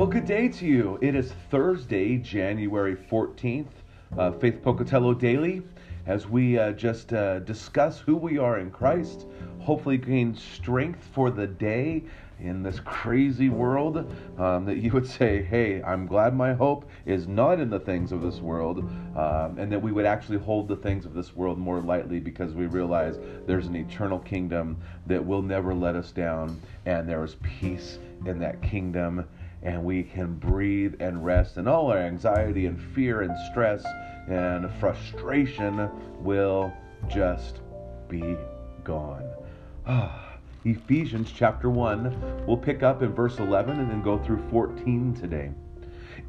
Well, good day to you. It is Thursday, January 14th, uh, Faith Pocatello Daily, as we uh, just uh, discuss who we are in Christ, hopefully gain strength for the day in this crazy world. Um, that you would say, hey, I'm glad my hope is not in the things of this world, um, and that we would actually hold the things of this world more lightly because we realize there's an eternal kingdom that will never let us down, and there is peace in that kingdom and we can breathe and rest, and all our anxiety and fear and stress and frustration will just be gone. Ah, Ephesians chapter 1, we'll pick up in verse 11 and then go through 14 today.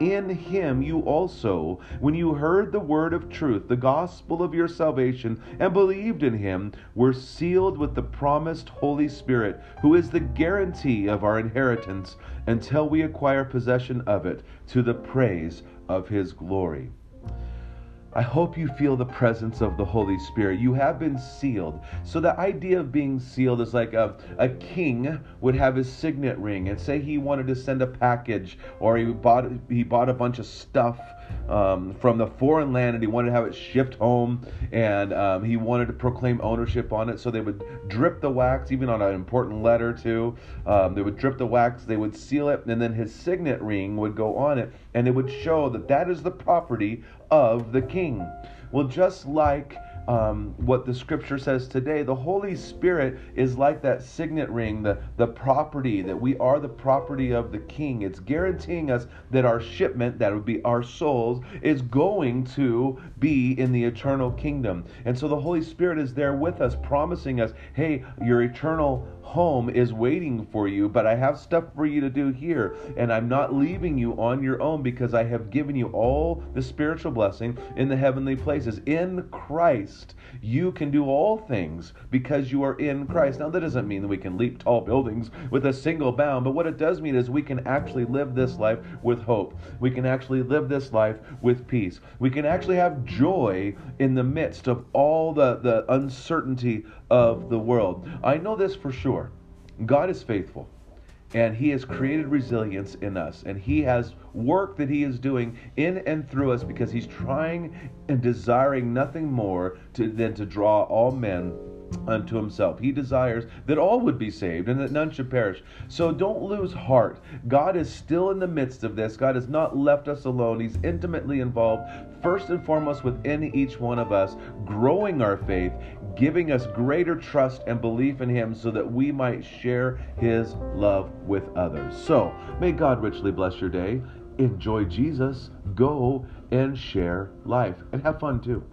In him you also, when you heard the word of truth, the gospel of your salvation, and believed in him, were sealed with the promised Holy Spirit, who is the guarantee of our inheritance until we acquire possession of it, to the praise of his glory. I hope you feel the presence of the Holy Spirit. You have been sealed. So, the idea of being sealed is like a, a king would have his signet ring and say he wanted to send a package or he bought, he bought a bunch of stuff um, from the foreign land and he wanted to have it shipped home and um, he wanted to proclaim ownership on it. So, they would drip the wax, even on an important letter, too. Um, they would drip the wax, they would seal it, and then his signet ring would go on it and it would show that that is the property of the king. Well, just like um, what the scripture says today. The Holy Spirit is like that signet ring, the, the property, that we are the property of the King. It's guaranteeing us that our shipment, that would be our souls, is going to be in the eternal kingdom. And so the Holy Spirit is there with us, promising us, hey, your eternal home is waiting for you, but I have stuff for you to do here. And I'm not leaving you on your own because I have given you all the spiritual blessing in the heavenly places. In Christ, you can do all things because you are in Christ. Now, that doesn't mean that we can leap tall buildings with a single bound, but what it does mean is we can actually live this life with hope. We can actually live this life with peace. We can actually have joy in the midst of all the, the uncertainty of the world. I know this for sure. God is faithful and he has created resilience in us. And he has work that he is doing in and through us because he's trying and desiring nothing more to, than to draw all men unto himself. He desires that all would be saved and that none should perish. So don't lose heart. God is still in the midst of this. God has not left us alone. He's intimately involved, first and foremost, within each one of us, growing our faith, giving us greater trust and belief in Him so that we might share His love with others. So may God richly bless your day. Enjoy Jesus. Go and share life and have fun too.